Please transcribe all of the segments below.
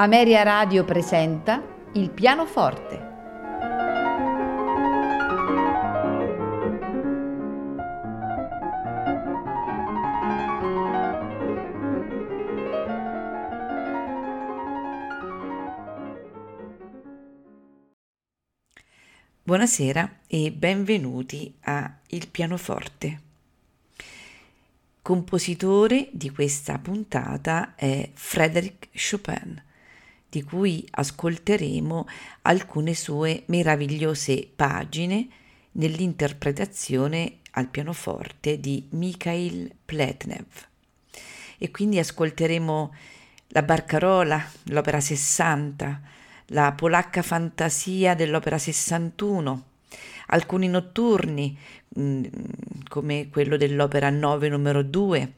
Ameria Radio presenta Il pianoforte. Buonasera e benvenuti a Il pianoforte. Compositore di questa puntata è Frédéric Chopin, di cui ascolteremo alcune sue meravigliose pagine nell'interpretazione al pianoforte di Mikhail Pletnev. E quindi ascolteremo la Barcarola, l'opera 60, la polacca fantasia dell'opera 61, alcuni notturni mm, come quello dell'opera 9 numero 2,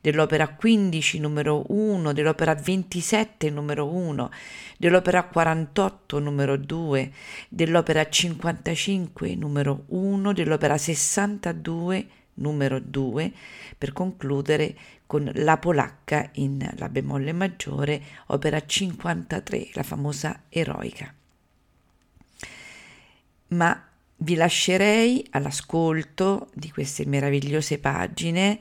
dell'opera 15 numero 1, dell'opera 27 numero 1, dell'opera 48 numero 2, dell'opera 55 numero 1, dell'opera 62 numero 2, per concludere con la polacca in la bemolle maggiore, opera 53, la famosa eroica. Ma vi lascerei all'ascolto di queste meravigliose pagine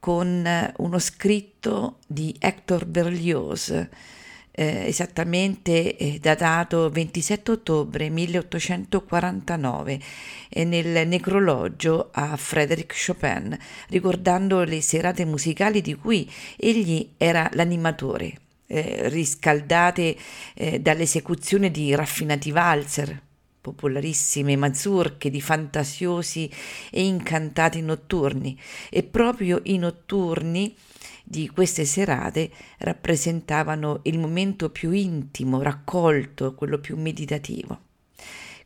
con uno scritto di Hector Berlioz, eh, esattamente eh, datato 27 ottobre 1849 eh, nel necrologio a Frédéric Chopin, ricordando le serate musicali di cui egli era l'animatore, eh, riscaldate eh, dall'esecuzione di raffinati valzer, popolarissime mazurche di fantasiosi e incantati notturni e proprio i notturni di queste serate rappresentavano il momento più intimo, raccolto, quello più meditativo.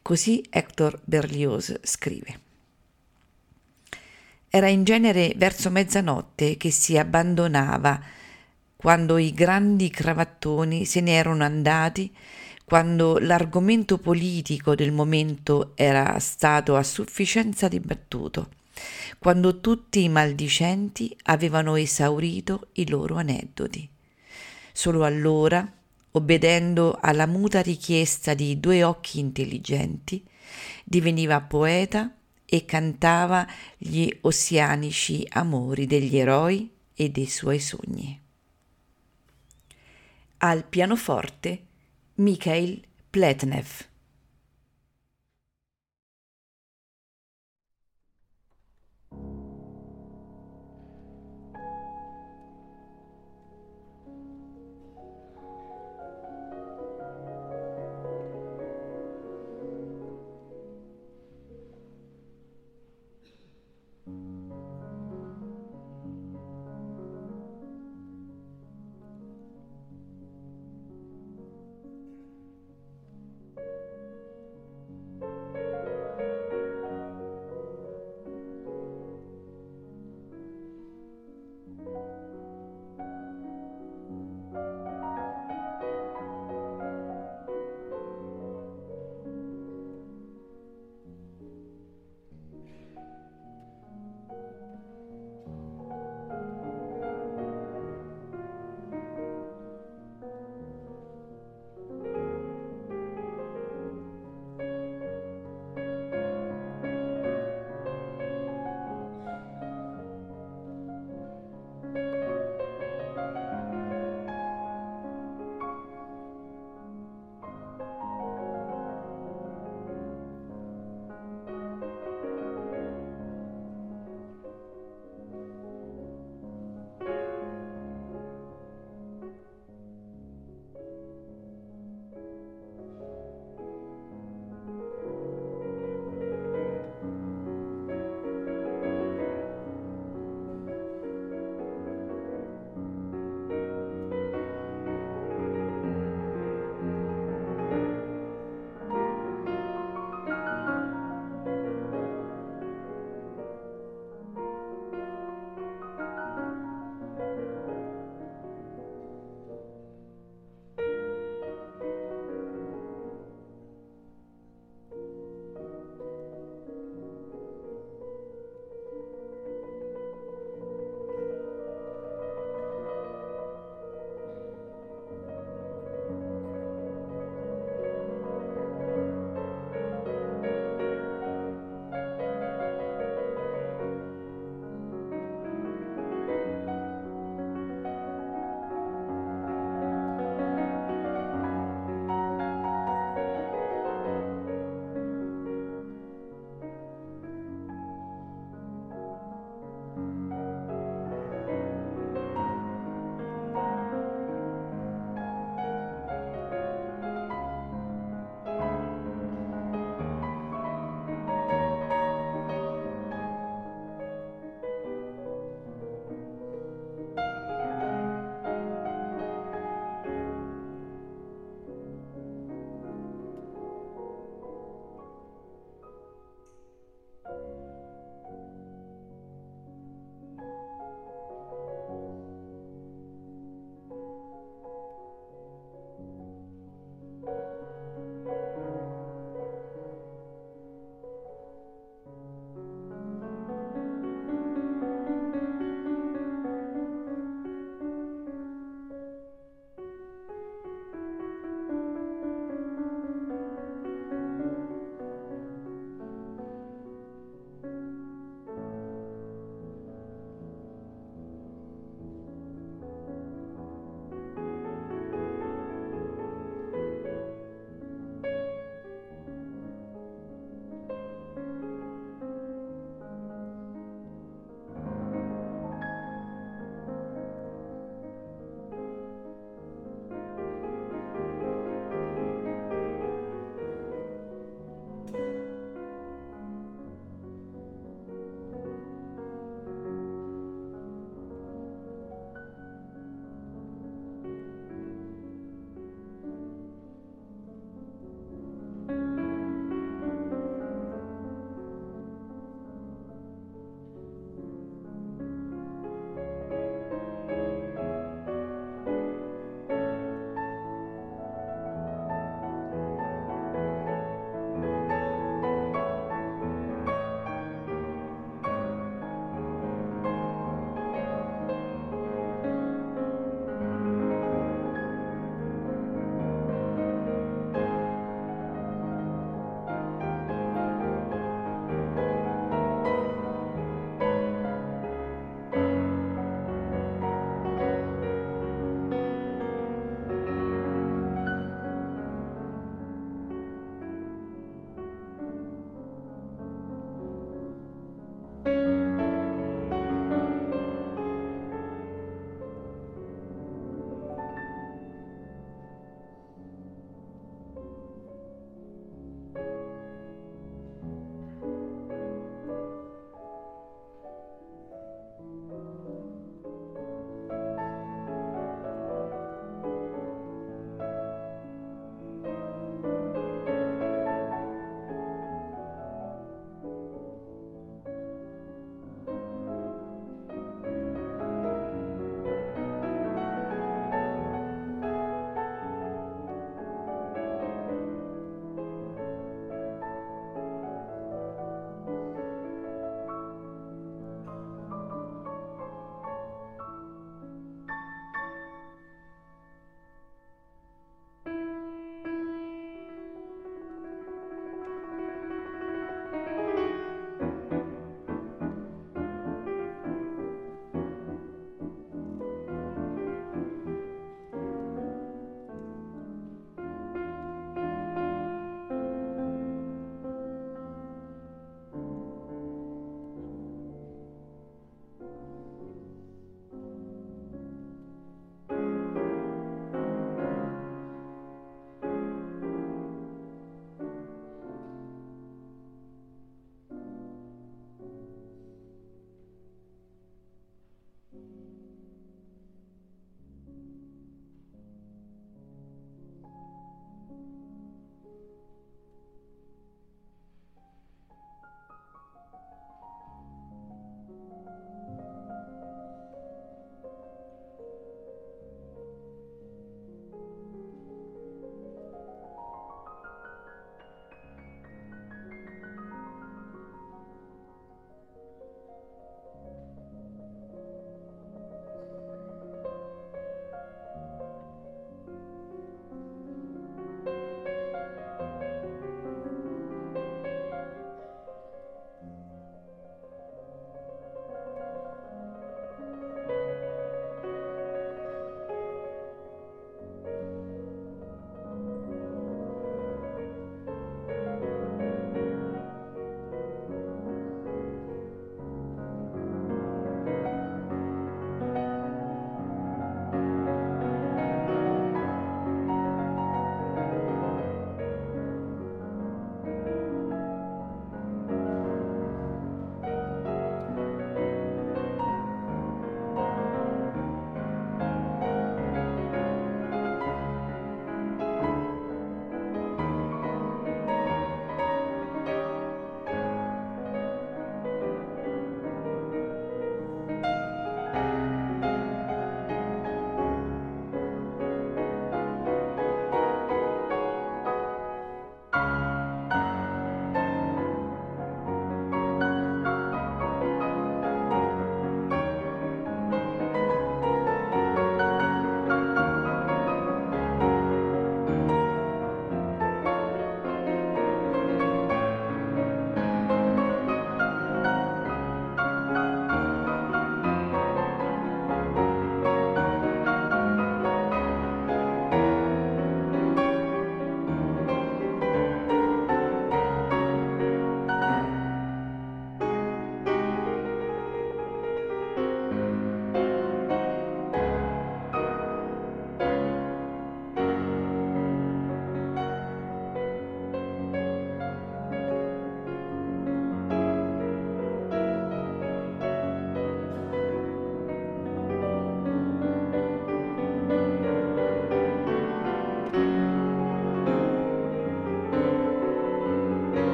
Così Hector Berlioz scrive. Era in genere verso mezzanotte che si abbandonava, quando i grandi cravattoni se ne erano andati quando l'argomento politico del momento era stato a sufficienza dibattuto, quando tutti i maldicenti avevano esaurito i loro aneddoti. Solo allora, obbedendo alla muta richiesta di due occhi intelligenti, diveniva poeta e cantava gli ossianici amori degli eroi e dei suoi sogni. Al pianoforte Mikhail Pletnev